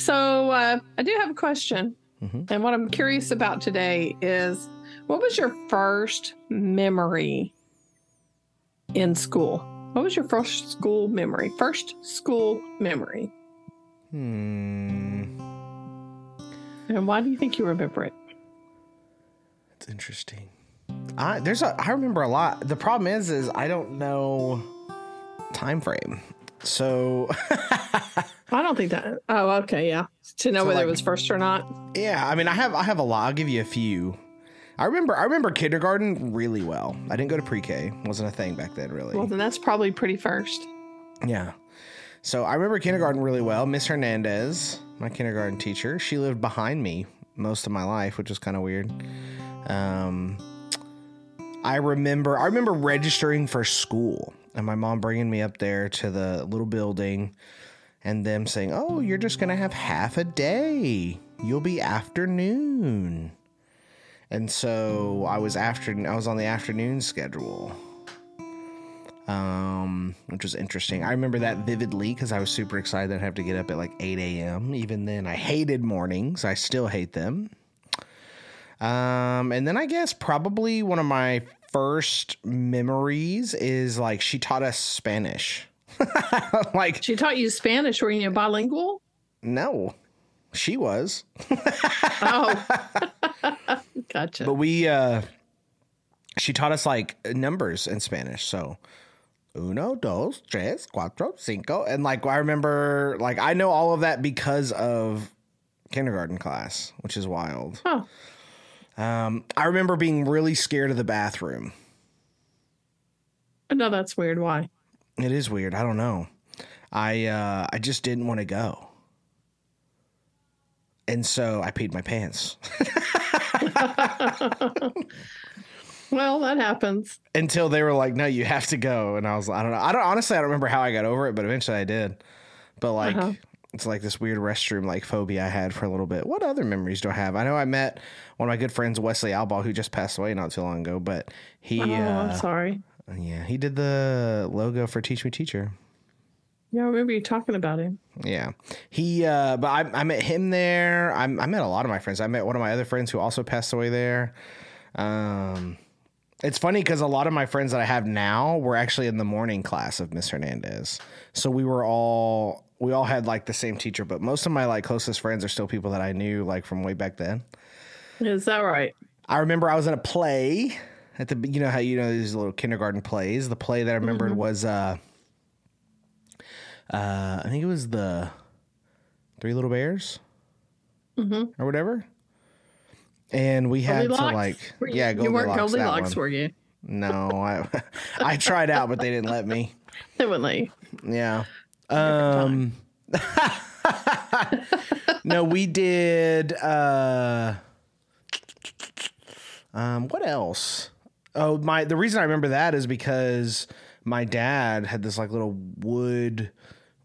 So uh, I do have a question. Mhm. And what I'm curious about today is what was your first memory in school? What was your first school memory? First school memory. Hmm. And why do you think you remember it? It's interesting. I there's a I remember a lot. The problem is is I don't know time frame. So I don't think that. Oh, okay. Yeah. To know So, whether like- it was first or not. yeah, I mean I have I have a lot. I'll give you a few. I remember I remember kindergarten really well. I didn't go to pre-K. wasn't a thing back then really. Well, then that's probably pretty first. Yeah. So I remember kindergarten really well. Miss Hernandez, my kindergarten teacher, she lived behind me most of my life, which was kind of weird. Um, I remember I remember registering for school and my mom bringing me up there to the little building and them saying, "Oh, you're just going to have half a day. You'll be afternoon." And so I was after I was on the afternoon schedule um, which was interesting. I remember that vividly because I was super excited I'd have to get up at like 8 a.m. Even then, I hated mornings. I still hate them. Um, and then I guess probably one of my first memories is like she taught us Spanish. like, She taught you Spanish. Were you bilingual? no, she was. Oh, gotcha. But we, uh, she taught us like numbers in Spanish. So, uno, dos, tres, cuatro, cinco. And like, I remember, like, I know all of that because of kindergarten class, which is wild. Oh, Um, I remember being really scared of the bathroom. no, that's weird. Why? It is weird. I don't know. I, uh, I just didn't want to go. And so I peed my pants. Well, that happens. until they were like, "No, you have to go." And I was, like, I don't know. I don't honestly, I don't remember how I got over it, but eventually I did. But like, Uh-huh. It's like this weird restroom like phobia I had for a little bit. What other memories do I have? I know I met one of my good friends, Wesley Albaugh, who just passed away not too long ago. But he, Oh, I'm uh, sorry. yeah, he did the logo for Teach Me Teacher. Yeah, I remember you talking about him. Yeah, he. uh But I, I met him there. I, I met a lot of my friends. I met one of my other friends who also passed away there. Um, it's funny because a lot of my friends that I have now were actually in the morning class of Miss Hernandez. So we were all we all had like the same teacher, but most of my like closest friends are still people that I knew like from way back then. Is that right? I remember I was in a play at the you know how you know these little kindergarten plays. The play that I remembered was uh uh I think it was the Three Little Bears or whatever. And we had to like you, yeah, you weren't Goldilocks, Goldilocks, were you? No, I I tried out, but they didn't let me. They wouldn't let you. Yeah. Um No, we did uh um what else? Oh, my the reason I remember that is because my dad had this like little wood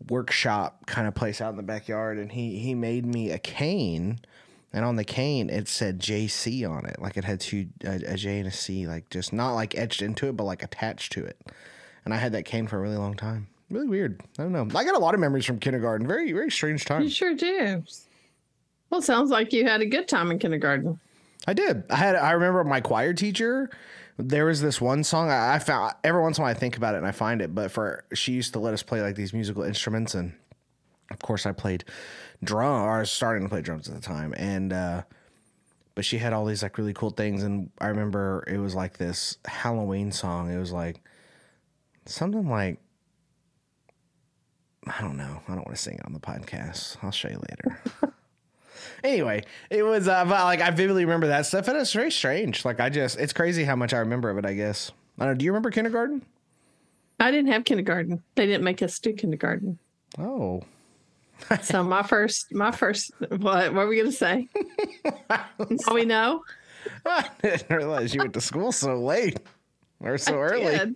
workshop kind of place out in the backyard and he he made me a cane and on the cane it said JC on it like it had two a, a J and a C like just not like etched into it but like attached to it and I had that cane for a really long time really weird I don't know I got a lot of memories from kindergarten very very strange time You sure do. Well, sounds like you had a good time in kindergarten. I did. I had. I remember my choir teacher. There was this one song I, I found. Every once in a while, I think about it and I find it. But for she used to let us play like these musical instruments, and of course, I played drum. Or I was starting to play drums at the time, and uh, but she had all these like really cool things. And I remember it was like this Halloween song. It was like something like I don't know. I don't want to sing it on the podcast. I'll show you later. anyway, it was uh, but, like I vividly remember that stuff, and it's very strange. Like I just, it's crazy how much I remember of it. I guess. I don't know. Do you remember kindergarten? I didn't have kindergarten. They didn't make us do kindergarten. Oh, So my first, my first, what? What were we gonna say? now we know. I didn't realize you went to school so late or so early. did.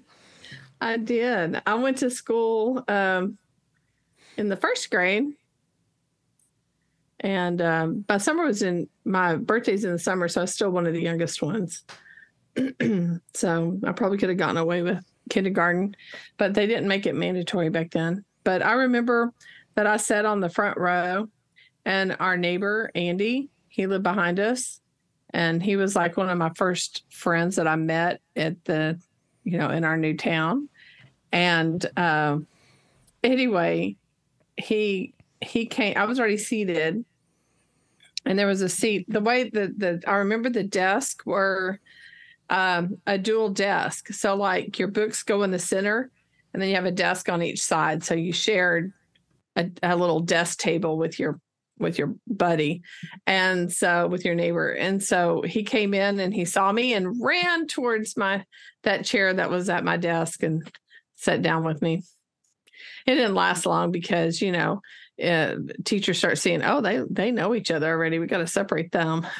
I did. I went to school um, in the first grade, and um, my summer was in my birthday's in the summer, so I was still one of the youngest ones. so I probably could have gotten away with kindergarten, but they didn't make it mandatory back then. But I remember that I sat on the front row and our neighbor Andy, he lived behind us, and he was like one of my first friends that I met at the, you know, in our new town. And uh, anyway, he he came. I was already seated, and there was a seat. The way that the I remember the desk were um, a dual desk. So like your books go in the center, and then you have a desk on each side. So you shared a, a little desk table with your with your buddy and so with your neighbor. And so he came in and he saw me and ran towards my that chair that was at my desk and sat down with me. It didn't last long because you know uh, teachers start seeing oh they they know each other already. We got to separate them.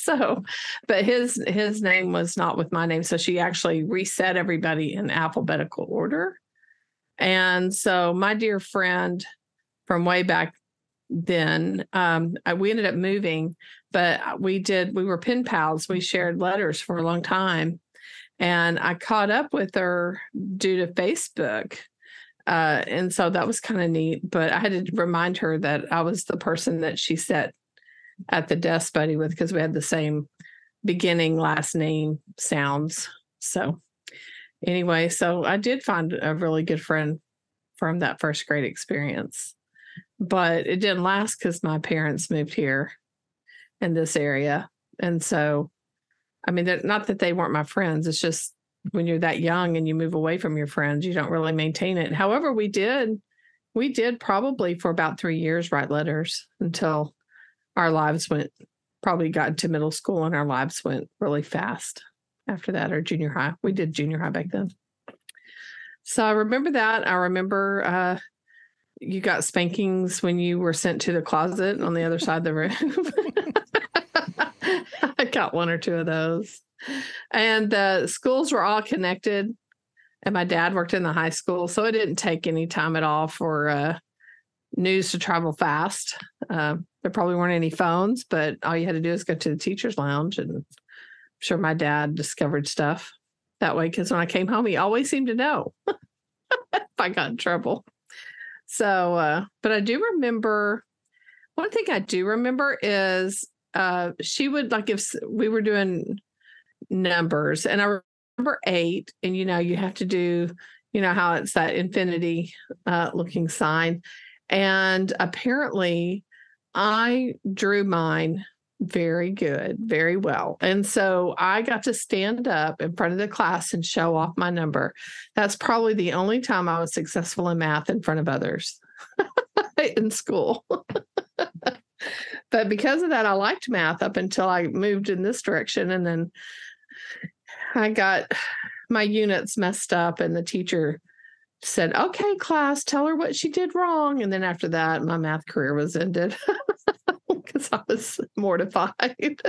So but his his name was not with my name. So she actually reset everybody in alphabetical order. And so my dear friend from way back then um, we ended up moving but we did we were pen pals we shared letters for a long time and i caught up with her due to facebook uh, and so that was kind of neat. But I had to remind her that I was the person that she sat at the desk buddy with because we had the same beginning last name sounds. So anyway, so I did find a really good friend from that first grade experience. But it didn't last because my parents moved here in this area. And so, I mean, not that they weren't my friends, it's just when you're that young and you move away from your friends, you don't really maintain it. However, we did, we did probably for about three years write letters until our lives went, probably got into middle school and our lives went really fast after that or junior high. We did junior high back then. So I remember that. I remember uh, you got spankings when you were sent to the closet on the other side of the room. I got one or two of those and the schools were all connected. And my dad worked in the high school, so it didn't take any time at all for uh, news to travel fast. Uh, there probably weren't any phones, but all you had to do is go to the teacher's lounge, and I'm sure my dad discovered stuff that way. Because when I came home, he always seemed to know if I got in trouble. So, uh, but I do remember one thing I do remember is uh, she would like if we were doing numbers. And I remember eight, and you know, you have to do, you know, how it's that infinity uh, looking sign. And apparently, I drew mine very good, very well. And so I got to stand up in front of the class and show off my number. That's probably the only time I was successful in math in front of others in school. but because of that, I liked math up until I moved in this direction. And then I got my units messed up, and the teacher said, Okay, class, tell her what she did wrong. And then after that, my math career was ended because I was mortified.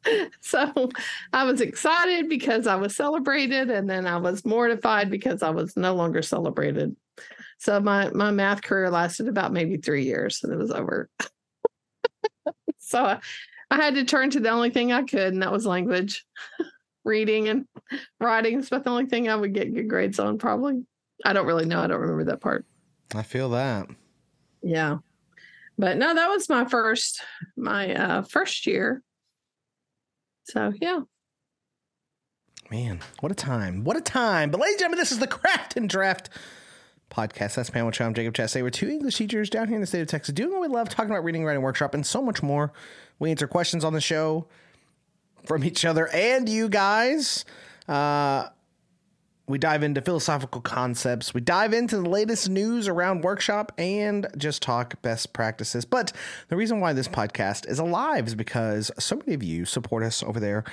so I was excited because I was celebrated, and then I was mortified because I was no longer celebrated. So my, my math career lasted about maybe three years and it was over. so I, I had to turn to the only thing I could, and that was language reading and writing is about the only thing I would get good grades on, probably. I don't really know. I don't remember that part. I feel that. Yeah. But no, that was my first my uh first year. So yeah. Man, what a time. What a time. But ladies and gentlemen, this is the Craft and Draft podcast. That's Pam Ochoa. I'm Jacob Chastain. We're two English teachers down here in the state of Texas doing what we love, talking about reading, writing workshop, and so much more. We answer questions on the show from each other and you guys. Uh, we dive into philosophical concepts. We dive into the latest news around workshop and just talk best practices. But the reason why this podcast is alive is because so many of you support us over there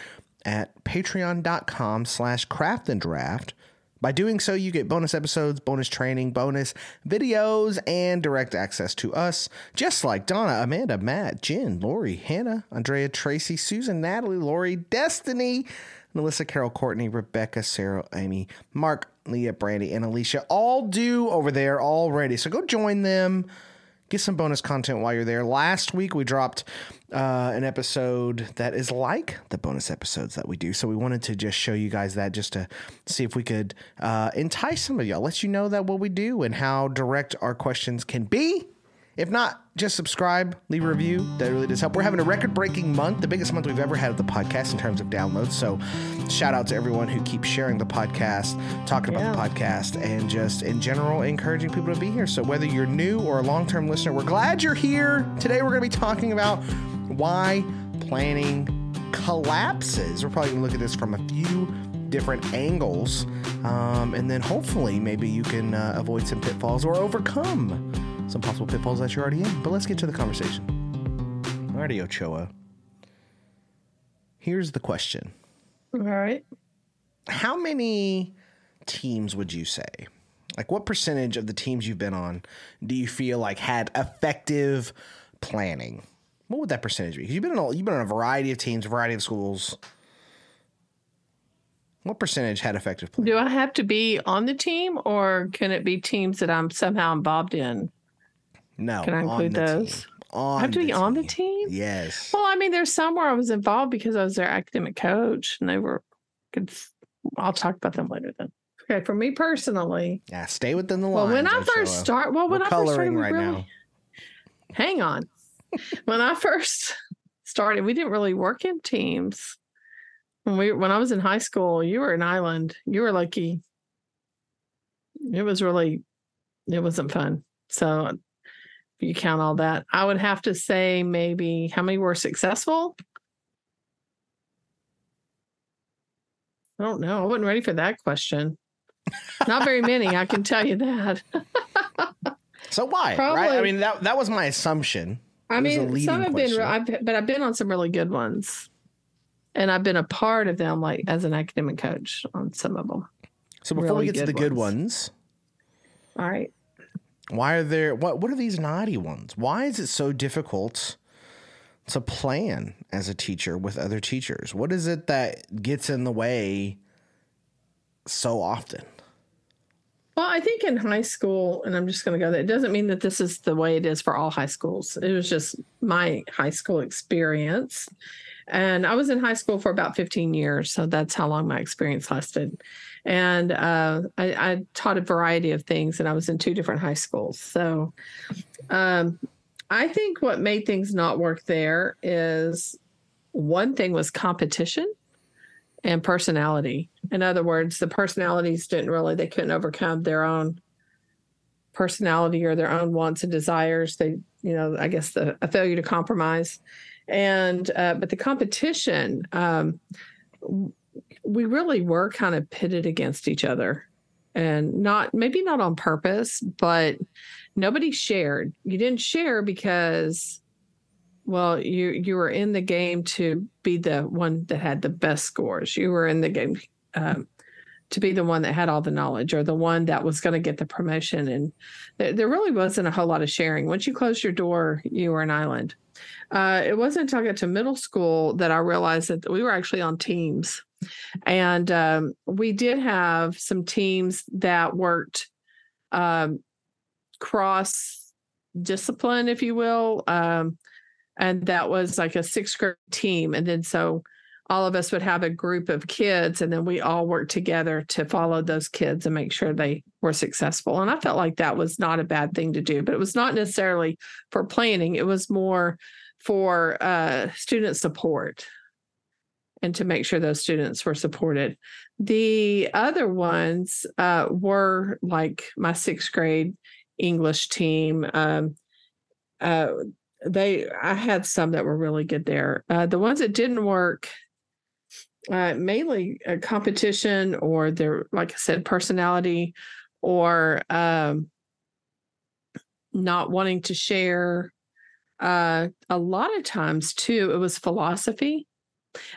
at patreon.com slash craft and draft. By doing so, you get bonus episodes, bonus training, bonus videos, and direct access to us, just like Donna, Amanda, Matt, Jen, Lori, Hannah, Andrea, Tracy, Susan, Natalie, Lori, Destiny, Melissa, Carol, Courtney, Rebecca, Sarah, Amy, Mark, Leah, Brandy, and Alicia all do over there already. So go join them get some bonus content while you're there. Last week we dropped uh, an episode that is like the bonus episodes that we do. So we wanted to just show you guys that just to see if we could uh, entice some of y'all, let you know that what we do and how direct our questions can be. If not, just subscribe, leave a review. That really does help. We're having a record breaking month, the biggest month we've ever had of the podcast in terms of downloads. So, shout out to everyone who keeps sharing the podcast, talking about the podcast, and just in general encouraging people to be here. So, whether you're new or a long term listener, we're glad you're here. Today, we're going to be talking about why planning collapses. We're probably going to look at this from a few different angles. Um, and then hopefully, maybe you can uh, avoid some pitfalls or overcome some possible pitfalls that you're already in. But let's get to the conversation. Alrighty, Ochoa. Here's the question. All right. How many teams would you say? Like, what percentage of the teams you've been on do you feel like had effective planning? What would that percentage be? Because you've been in a, you've been on a variety of teams, a variety of schools. What percentage had effective planning? Do I have to be on the team or can it be teams that I'm somehow involved in? No. Can I include those? On I have to the be on the team. team? Yes. Well, I mean, there's some where I was involved because I was their academic coach and they were good. I'll talk about them later then. Okay. For me personally, Yeah, stay within the line. well, when I Ochoa. first start, well, when I first started, we right really, now. hang on. when I first started, we didn't really work in teams. When we when I was in high school, you were an island. You were lucky. It was really it wasn't fun. So if you count all that, I would have to say maybe how many were successful? I don't know. I wasn't ready for that question. Not very many, I can tell you that. So why? Right? I mean, that that was my assumption. I It mean, some have been. I've, but I've been on some really good ones, and I've been a part of them, like as an academic coach on some of them. So before we get to the good good ones. ones, All right. Why are there what what are these naughty ones? Why is it so difficult to plan as a teacher with other teachers? What is it that gets in the way so often? Well, I think in high school, and I'm just going to go there. It doesn't mean that this is the way it is for all high schools. It was just my high school experience. And I was in high school for about 15 years. So that's how long my experience lasted. And uh, I, I taught a variety of things, and I was in two different high schools. So um, I think what made things not work there is one thing was competition and personality. In other words, the personalities didn't really, they couldn't overcome their own personality or their own wants and desires. They, you know, I guess the a failure to compromise. And, uh, but the competition, um, we really were kind of pitted against each other and not, maybe not on purpose, but nobody shared. You didn't share because well, you you were in the game to be the one that had the best scores. You were in the game um, to be the one that had all the knowledge or the one that was going to get the promotion. And there, there really wasn't a whole lot of sharing. Once you closed your door, you were an island. Uh, it wasn't until I got to middle school that I realized that we were actually on teams, and um, we did have some teams that worked um, cross discipline, if you will. Um, and that was like a sixth grade team and then so all of us would have a group of kids and then we all worked together to follow those kids and make sure they were successful. And i felt like that was not a bad thing to do but it was not necessarily for planning. It was more for uh, student support and to make sure those students were supported. The other ones uh, were like my sixth grade english team um, uh, they i had some that were really good there. Uh, the ones that didn't work uh, mainly a competition or their like i said personality or um, not wanting to share. Uh, a lot of times too it was philosophy.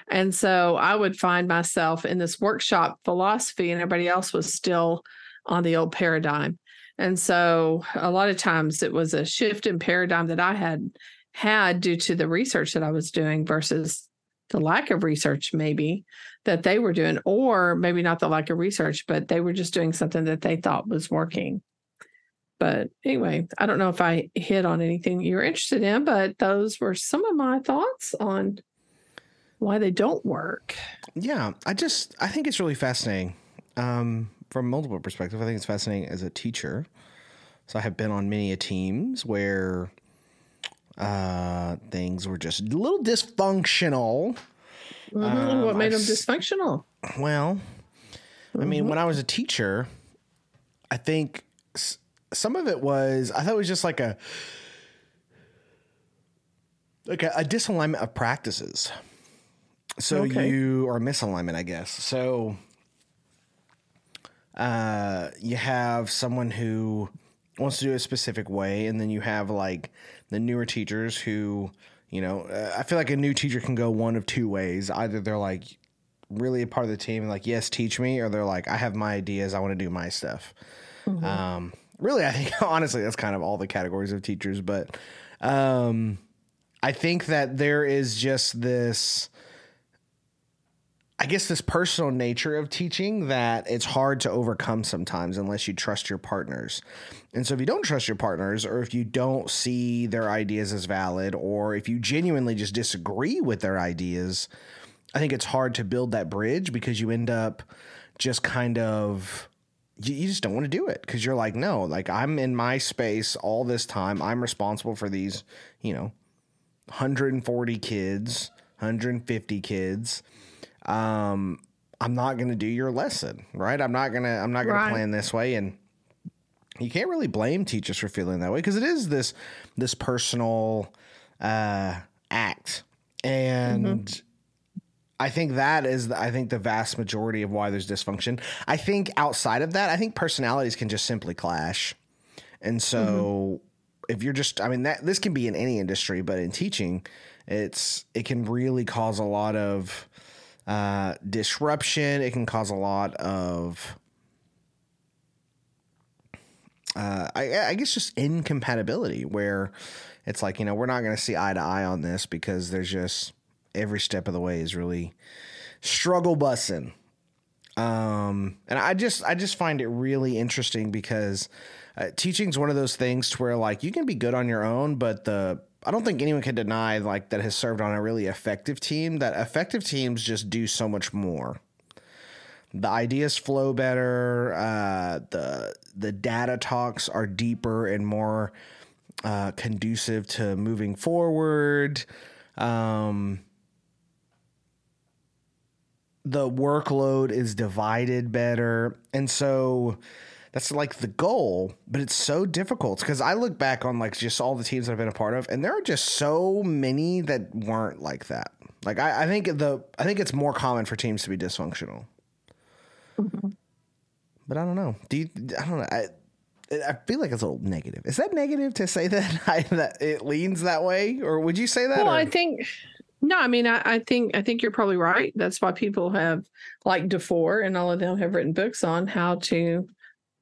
And so i would find myself in this workshop philosophy and everybody else was still on the old paradigm. And so a lot of times it was a shift in paradigm that I had had due to the research that I was doing versus the lack of research, maybe that they were doing, or maybe not the lack of research, but they were just doing something that they thought was working. But anyway, I don't know if I hit on anything you're interested in, but those were some of my thoughts on why they don't work. Yeah, I just I think it's really fascinating um, from multiple perspectives. I think it's fascinating as a teacher, So I have been on many a teams where uh, things were just a little dysfunctional. Mm-hmm. Um, what made them dysfunctional? Well, mm-hmm. I mean, when I was a teacher, I think some of it was I thought it was just like a like a, a disalignment of practices. So okay. you or misalignment, I guess. So uh, you have someone who wants to do it a specific way, and then you have like the newer teachers who, you know, uh, I feel like a new teacher can go one of two ways. Either they're like really a part of the team and like, yes, teach me, or they're like, I have my ideas, I want to do my stuff. Mm-hmm. Um, really, I think honestly, that's kind of all the categories of teachers, but um, I think that there is just this. I guess this personal nature of teaching that it's hard to overcome sometimes unless you trust your partners. And so if you don't trust your partners or if you don't see their ideas as valid or if you genuinely just disagree with their ideas, I think it's hard to build that bridge because you end up just kind of you, just don't want to do it because you're like, no, like I'm in my space all this time. I'm responsible for these, you know, 140 kids, 150 kids. Um, I'm not going to do your lesson, right? I'm not going to I'm not going right. to plan this way and you can't really blame teachers for feeling that way because it is this this personal uh act. And mm-hmm. I think that is, I think, the vast majority of why there's dysfunction. I think outside of that, I think personalities can just simply clash. And so mm-hmm. if you're just, I mean, that this can be in any industry, but in teaching, it's, it can really cause a lot of uh, disruption. It can cause a lot of, uh, I, I guess, just incompatibility where it's like, you know, we're not going to see eye to eye on this because there's just, every step of the way is really struggle bussing. Um, and I just I just find it really interesting because uh, teaching is one of those things to where like you can be good on your own, but the I don't think anyone can deny like that has served on a really effective team that effective teams just do so much more. The ideas flow better. Uh, the the data talks are deeper and more uh, conducive to moving forward. Um, the workload is divided better. And so that's like the goal, but it's so difficult because I look back on like just all the teams that I've been a part of, and there are just so many that weren't like that. Like I, I think the I think it's more common for teams to be dysfunctional. Mm-hmm. But I don't know. Do you? I don't know. I, I feel like it's a little negative. Is that negative to say that I, that it leans that way, or would you say that? Well, or? I think no, I mean, I, I, think I think you're probably right. That's why people have, like DuFour and all of them, have written books on how to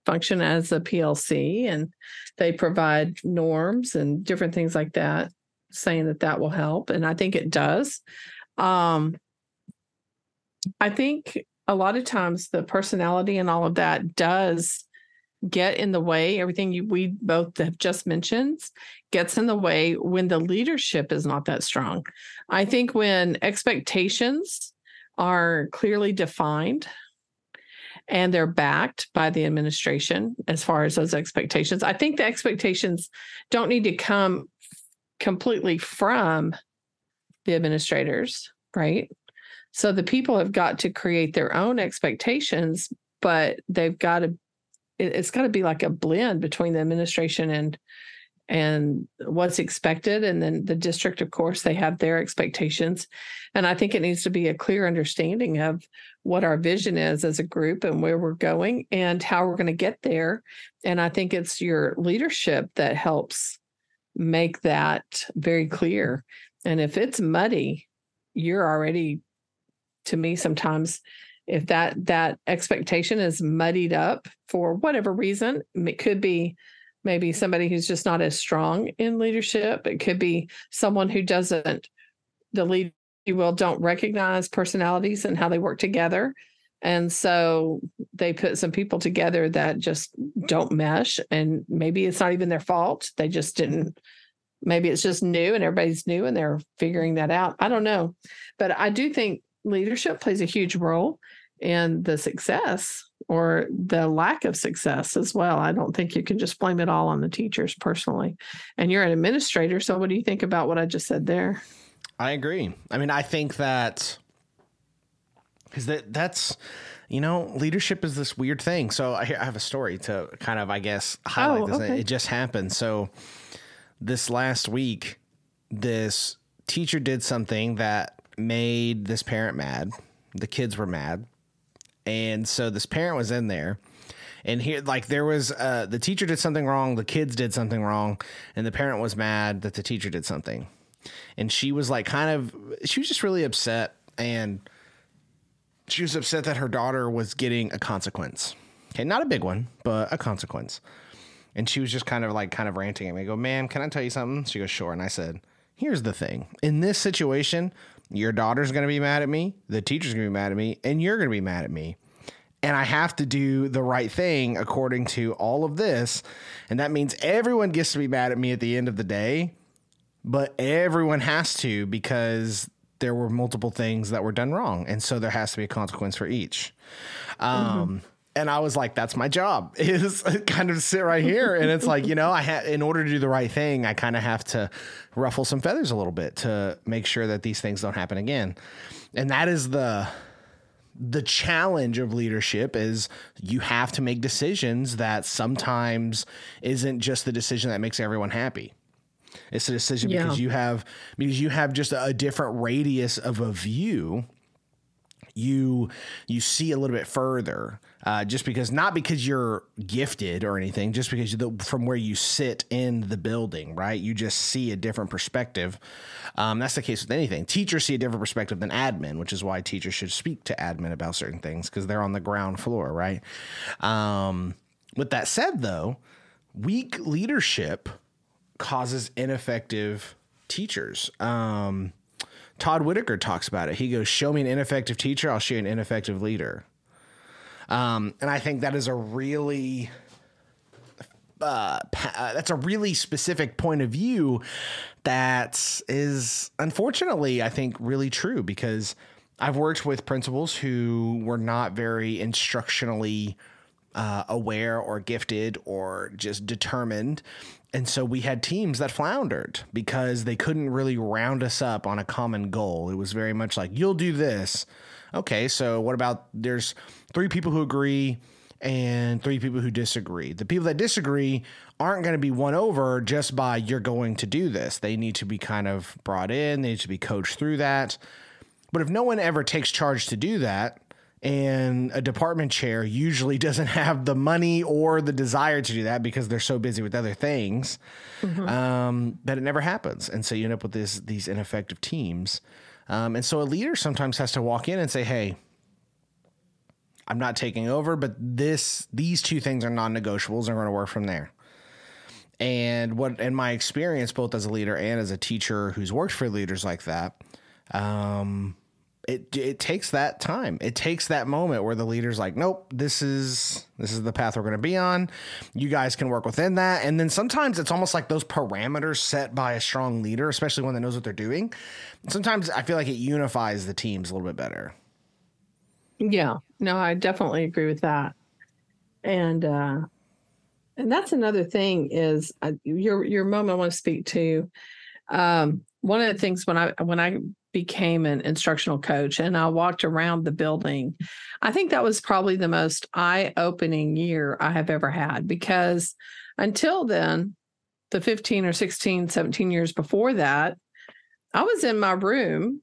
function as a PLC, and they provide norms and different things like that, saying that that will help, and I think it does. Um, I think a lot of times the personality and all of that does get in the way. Everything you, we both have just mentioned gets in the way when the leadership is not that strong. I think when expectations are clearly defined and they're backed by the administration as far as those expectations, I think the expectations don't need to come completely from the administrators, right? So the people have got to create their own expectations, but they've got to it, has got to be like a blend between the administration and and what's expected and then the district of course they have their expectations. And i think it needs to be a clear understanding of what our vision is as a group and where we're going and how we're going to get there. And i think it's your leadership that helps make that very clear. And if it's muddy you're already to me sometimes if that that expectation is muddied up for whatever reason it could be maybe somebody who's just not as strong in leadership. It could be someone who doesn't the lead you will don't recognize personalities and how they work together. And so they put some people together that just don't mesh and maybe it's not even their fault. They just didn't maybe it's just new and everybody's new and they're figuring that out. I don't know. But i do think leadership plays a huge role in the success or the lack of success as well. I don't think you can just blame it all on the teachers personally. And you're an administrator, so what do you think about what I just said there? I agree. I mean, I think that because that that's you know leadership is this weird thing. So I, I have a story to kind of I guess highlight Oh, this. okay. It just happened. So this last week, this teacher did something that made this parent mad. The kids were mad, and so this parent was in there. And here, like, there was uh, the teacher did something wrong, the kids did something wrong, and the parent was mad that the teacher did something. And she was like, kind of, she was just really upset. And she was upset that her daughter was getting a consequence. Okay, not a big one, but a consequence. And she was just kind of like, kind of ranting at me. I go, ma'am, can I tell you something? She goes, sure. And I said, here's the thing in this situation, your daughter's going to be mad at me, the teacher's going to be mad at me, and you're going to be mad at me. And I have to do the right thing according to all of this. And that means everyone gets to be mad at me at the end of the day, but everyone has to because there were multiple things that were done wrong. And so there has to be a consequence for each. Um, and I was like, that's my job is kind of sit right here. And it's like, you know, I had, in order to do the right thing, I kind of have to ruffle some feathers a little bit to make sure that these things don't happen again. And that is the, the challenge of leadership is you have to make decisions that sometimes isn't just the decision that makes everyone happy. It's a decision Yeah. because you have because you have just a different radius of a view. You you see a little bit further, uh, just because not because you're gifted or anything, just because the, from where you sit in the building, right? You just see a different perspective. Um, that's the case with anything. Teachers see a different perspective than admin, which is why teachers should speak to admin about certain things because they're on the ground floor, right? Um, with that said, though, weak leadership causes ineffective teachers. Um, Todd Whitaker talks about it. He goes, "Show me an ineffective teacher, I'll show you an ineffective leader." Um, and I think that is a really uh, pa- uh, that's a really specific point of view that is unfortunately I think really true because I've worked with principals who were not very instructionally uh, aware or gifted or just determined. And so we had teams that floundered because they couldn't really round us up on a common goal. It was very much like, you'll do this. Okay, so what about there's three people who agree and three people who disagree. The people that disagree aren't going to be won over just by you're going to do this. They need to be kind of brought in, they need to be coached through that. But if no one ever takes charge to do that, and a department chair usually doesn't have the money or the desire to do that because they're so busy with other things, um, that it never happens. And so you end up with this, these ineffective teams. Um, and so a leader sometimes has to walk in and say, hey, I'm not taking over, but this these two things are non-negotiables and are going to work from there. And what in my experience, both as a leader and as a teacher who's worked for leaders like that, um, it it takes that time. It takes that moment where the leader's like, nope, this is this is the path we're going to be on. You guys can work within that. And then sometimes it's almost like those parameters set by a strong leader, especially one that knows what they're doing. Sometimes I feel like it unifies the teams a little bit better. Yeah, no, I definitely agree with that. And uh and that's another thing is uh, your your mom I want to speak to. Um one of the things when I when I became an instructional coach and I walked around the building, I think that was probably the most eye-opening year I have ever had because until then, the 15 or 16, 17 years before that, I was in my room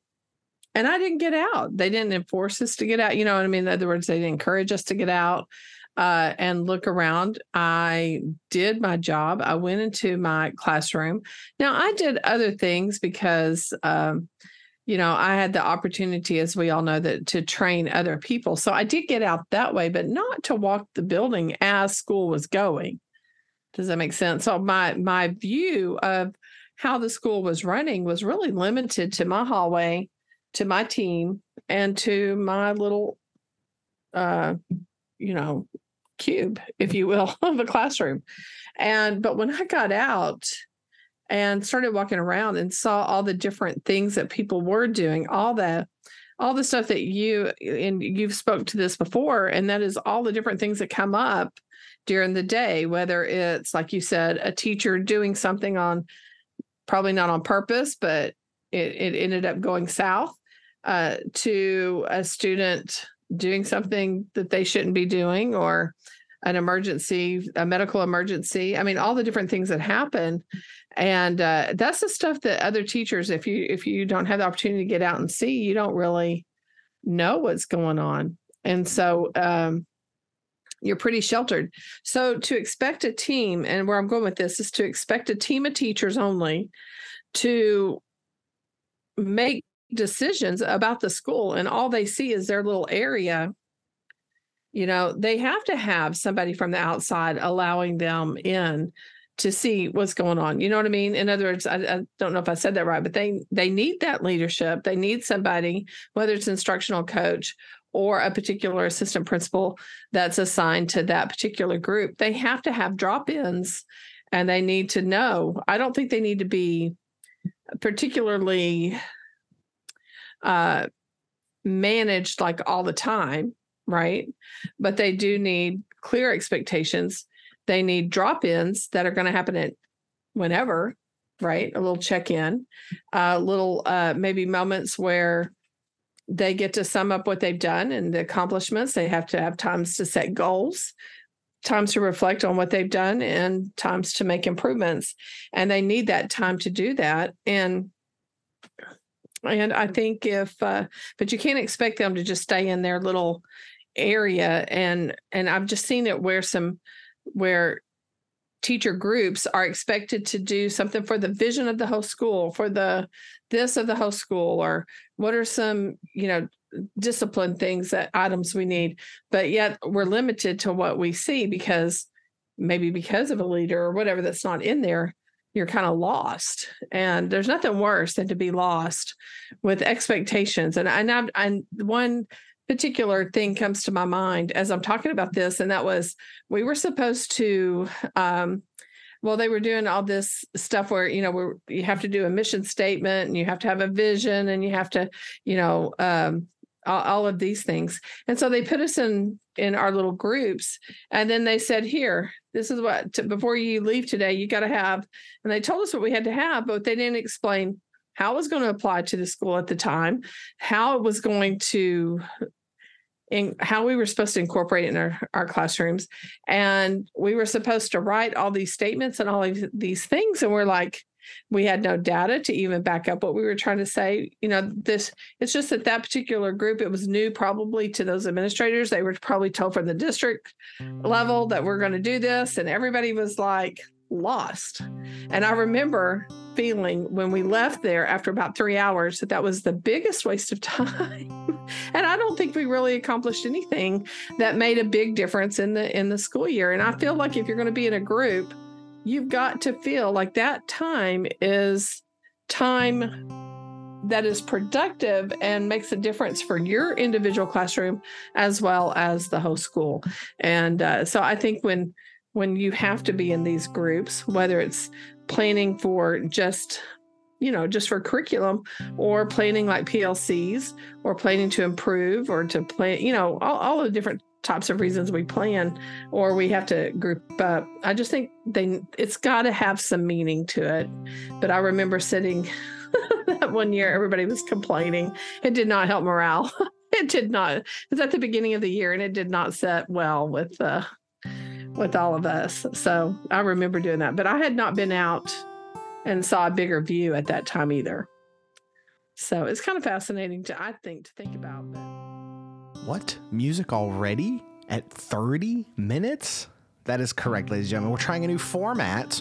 and I didn't get out. They didn't enforce us to get out. You know what I mean? In other words, they didn't encourage us to get out uh, and look around. I did my job. I went into my classroom. Now, I did other things because, um, you know, I had the opportunity, as we all know, that to train other people. So I did get out that way, but not to walk the building as school was going. Does that make sense? So my my view of how the school was running was really limited to my hallway to my team and to my little uh you know cube if you will of a classroom. And but when i got out and started walking around and saw all the different things that people were doing all the all the stuff that you and you've spoke to this before and that is all the different things that come up during the day whether it's like you said a teacher doing something on probably not on purpose but it, it ended up going south uh, to a student doing something that they shouldn't be doing or an emergency a medical emergency. I mean all the different things that happen. And uh, that's the stuff that other teachers if you if you don't have the opportunity to get out and see you don't really know what's going on. And so um, you're pretty sheltered. So to expect a team and where i'm going with this is to expect a team of teachers only to make decisions about the school and all they see is their little area you know they have to have somebody from the outside allowing them in to see what's going on. You know what I mean? In other words, I, I, don't know if I said that right, but they they need that leadership. They need somebody, whether it's instructional coach or a particular assistant principal that's assigned to that particular group. They have to have drop-ins and they need to know. I don't think they need to be particularly uh, managed like all the time, right? But they do need clear expectations they need drop ins that are going to happen at whenever, right? A little check in, a uh, little uh, maybe moments where they get to sum up what they've done and the accomplishments. They have to have times to set goals, times to reflect on what they've done, and times to make improvements. And they need that time to do that. And and I think if, uh, but you can't expect them to just stay in their little area. And and I've just seen it where some where teacher groups are expected to do something for the vision of the whole school for the this of the whole school or what are some you know discipline things that items we need but yet we're limited to what we see because maybe because of a leader or whatever that's not in there you're kind of lost and there's nothing worse than to be lost with expectations and and, I've, one particular thing comes to my mind as I'm talking about this, and that was we were supposed to. Um, well, they were doing all this stuff where you know you have to do a mission statement and you have to have a vision and you have to you know um, all, all of these things, and so they put us in in our little groups, and then they said, "Here, this is what to, before you leave today, you got to have," and they told us what we had to have, but they didn't explain how it was going to apply to the school at the time, how it was going to in how we were supposed to incorporate it in our, our classrooms. And we were supposed to write all these statements and all of these things. And we're like, we had no data to even back up what we were trying to say. You know, this it's just that that particular group, it was new probably to those administrators. They were probably told from the district level that we're going to do this. And everybody was like, lost. And I remember feeling when we left there after about three hours that that was the biggest waste of time. and I don't think we really accomplished anything that made a big difference in the in the school year. And I feel like if you're going to be in a group, you've got to feel like that time is time that is productive and makes a difference for your individual classroom as well as the whole school. And uh, so I think when when you have to be in these groups, whether it's planning for just you know just for curriculum or planning like plcs or planning to improve or to plan you know all, all the different types of reasons we plan or we have to group up i just think they it's got to have some meaning to it but i remember sitting that one year everybody was complaining it did not help morale it did not it was at the beginning of the year and it did not set well with uh with all of us. So I remember doing that, but I had not been out and saw a bigger view at that time either. So it's kind of fascinating to, I think, to think about. But... What? Music already at 30 minutes? That is correct, ladies and gentlemen. We're trying a new format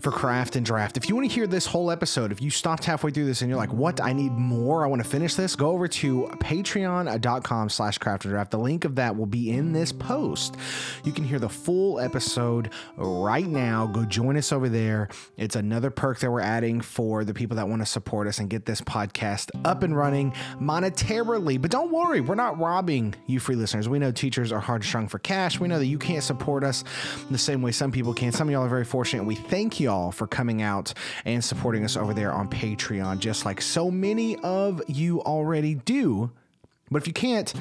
for Craft and Draft. If you want to hear this whole episode, if you stopped halfway through this and you're like, what? I need more. I want to finish this. Go over to patreon.com slash craft and draft. The link of that will be in this post. You can hear the full episode right now. Go join us over there. It's another perk that we're adding for the people that want to support us and get this podcast up and running monetarily. But don't worry, we're not robbing you free listeners. We know teachers are hard strung for cash. We know that you can't support us the same way some people can. Some of y'all are very fortunate. We thank y'all for coming out and supporting us over there on Patreon, just like so many of you already do. But if you can't,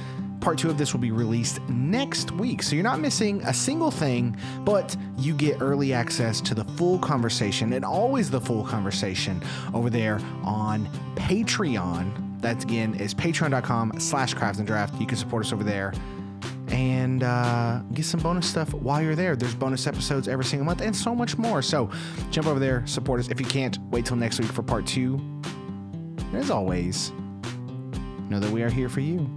part two of this will be released next week. So you're not missing a single thing, but you get early access to the full conversation and always the full conversation over there on Patreon. That again is patreon.com slash craft and draft. You can support us over there and uh, get some bonus stuff while you're there. There's bonus episodes every single month and so much more. So jump over there, support us. If you can't, wait till next week for part two. And as always, know that we are here for you.